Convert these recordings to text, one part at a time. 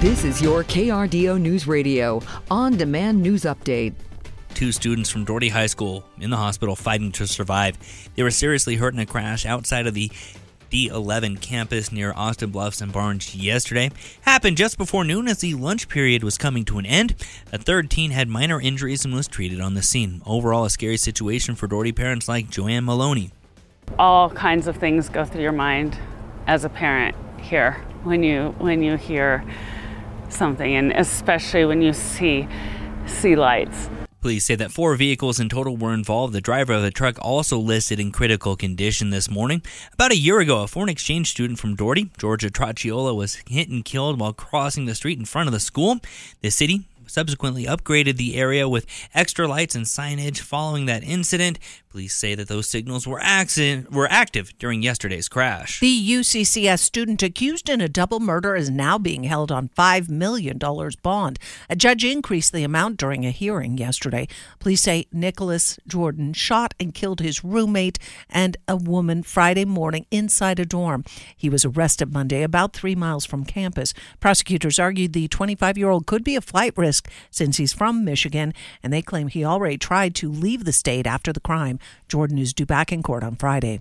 This is your KRDO News Radio on demand news update. Two students from Doherty High School in the hospital fighting to survive. They were seriously hurt in a crash outside of the D11 campus near Austin Bluffs and Barnes yesterday. Happened just before noon as the lunch period was coming to an end. A third teen had minor injuries and was treated on the scene. Overall, a scary situation for Doherty parents like Joanne Maloney. All kinds of things go through your mind as a parent here when you when you hear something and especially when you see sea lights. Police say that four vehicles in total were involved. The driver of the truck also listed in critical condition this morning. About a year ago, a foreign exchange student from Doherty, Georgia Traciola, was hit and killed while crossing the street in front of the school. The city subsequently upgraded the area with extra lights and signage following that incident. Police say that those signals were accident, were active during yesterday's crash. The UCCS student accused in a double murder is now being held on $5 million bond. A judge increased the amount during a hearing yesterday. Police say Nicholas Jordan shot and killed his roommate and a woman Friday morning inside a dorm. He was arrested Monday about three miles from campus. Prosecutors argued the 25 year old could be a flight risk since he's from Michigan, and they claim he already tried to leave the state after the crime. Jordan is due back in court on Friday.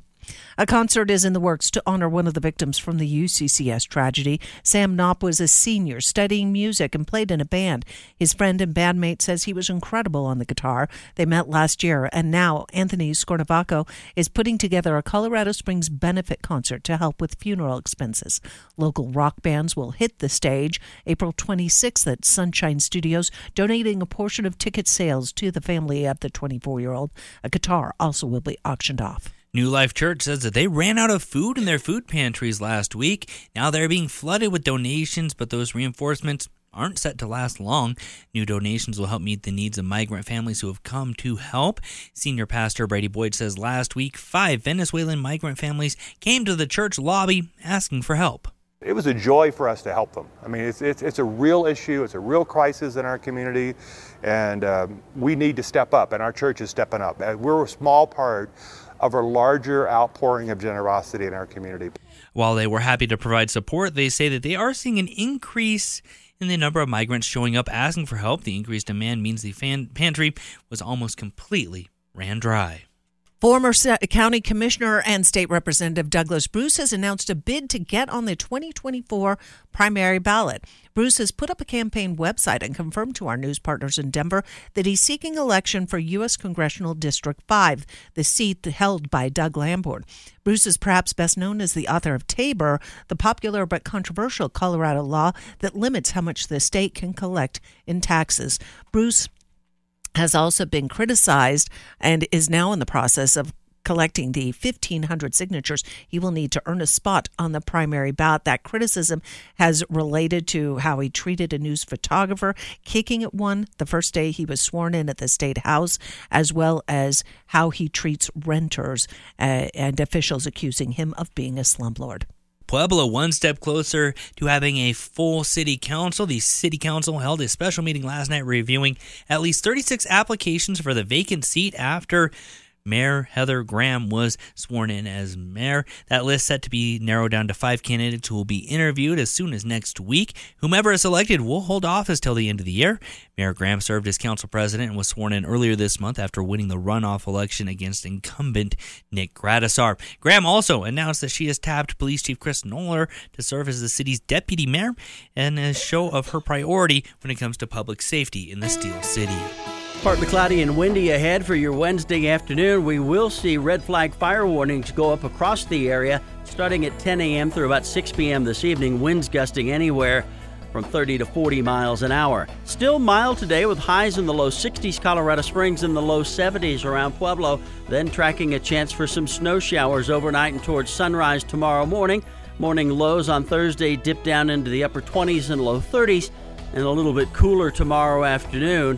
A concert is in the works to honor one of the victims from the UCCS tragedy. Sam Knopp was a senior studying music and played in a band. His friend and bandmate says he was incredible on the guitar. They met last year, and now Anthony Scornavaco is putting together a Colorado Springs benefit concert to help with funeral expenses. Local rock bands will hit the stage April 26th at Sunshine Studios, donating a portion of ticket sales to the family of the 24 year old. A guitar also will be auctioned off. New Life Church says that they ran out of food in their food pantries last week. Now they're being flooded with donations, but those reinforcements aren't set to last long. New donations will help meet the needs of migrant families who have come to help. Senior Pastor Brady Boyd says last week, five Venezuelan migrant families came to the church lobby asking for help. It was a joy for us to help them. I mean, it's, it's, it's a real issue, it's a real crisis in our community, and um, we need to step up, and our church is stepping up. We're a small part of a larger outpouring of generosity in our community. While they were happy to provide support, they say that they are seeing an increase in the number of migrants showing up asking for help. The increased demand means the fan- pantry was almost completely ran dry. Former County Commissioner and State Representative Douglas Bruce has announced a bid to get on the 2024 primary ballot. Bruce has put up a campaign website and confirmed to our news partners in Denver that he's seeking election for U.S. Congressional District 5, the seat held by Doug Lamborn. Bruce is perhaps best known as the author of Tabor, the popular but controversial Colorado law that limits how much the state can collect in taxes. Bruce has also been criticized and is now in the process of collecting the 1,500 signatures he will need to earn a spot on the primary ballot. That criticism has related to how he treated a news photographer, kicking at one the first day he was sworn in at the state house, as well as how he treats renters uh, and officials accusing him of being a slumlord. Pueblo one step closer to having a full city council. The city council held a special meeting last night reviewing at least 36 applications for the vacant seat after Mayor Heather Graham was sworn in as mayor. That list set to be narrowed down to five candidates who will be interviewed as soon as next week. Whomever is selected will hold office till the end of the year. Mayor Graham served as council president and was sworn in earlier this month after winning the runoff election against incumbent Nick Gradisar. Graham also announced that she has tapped Police Chief Chris Noeller to serve as the city's deputy mayor and a show of her priority when it comes to public safety in the Steel City. Partly cloudy and windy ahead for your Wednesday afternoon. We will see red flag fire warnings go up across the area starting at 10 a.m. through about 6 p.m. this evening. Winds gusting anywhere from 30 to 40 miles an hour. Still mild today with highs in the low 60s, Colorado Springs in the low 70s around Pueblo. Then tracking a chance for some snow showers overnight and towards sunrise tomorrow morning. Morning lows on Thursday dip down into the upper 20s and low 30s, and a little bit cooler tomorrow afternoon.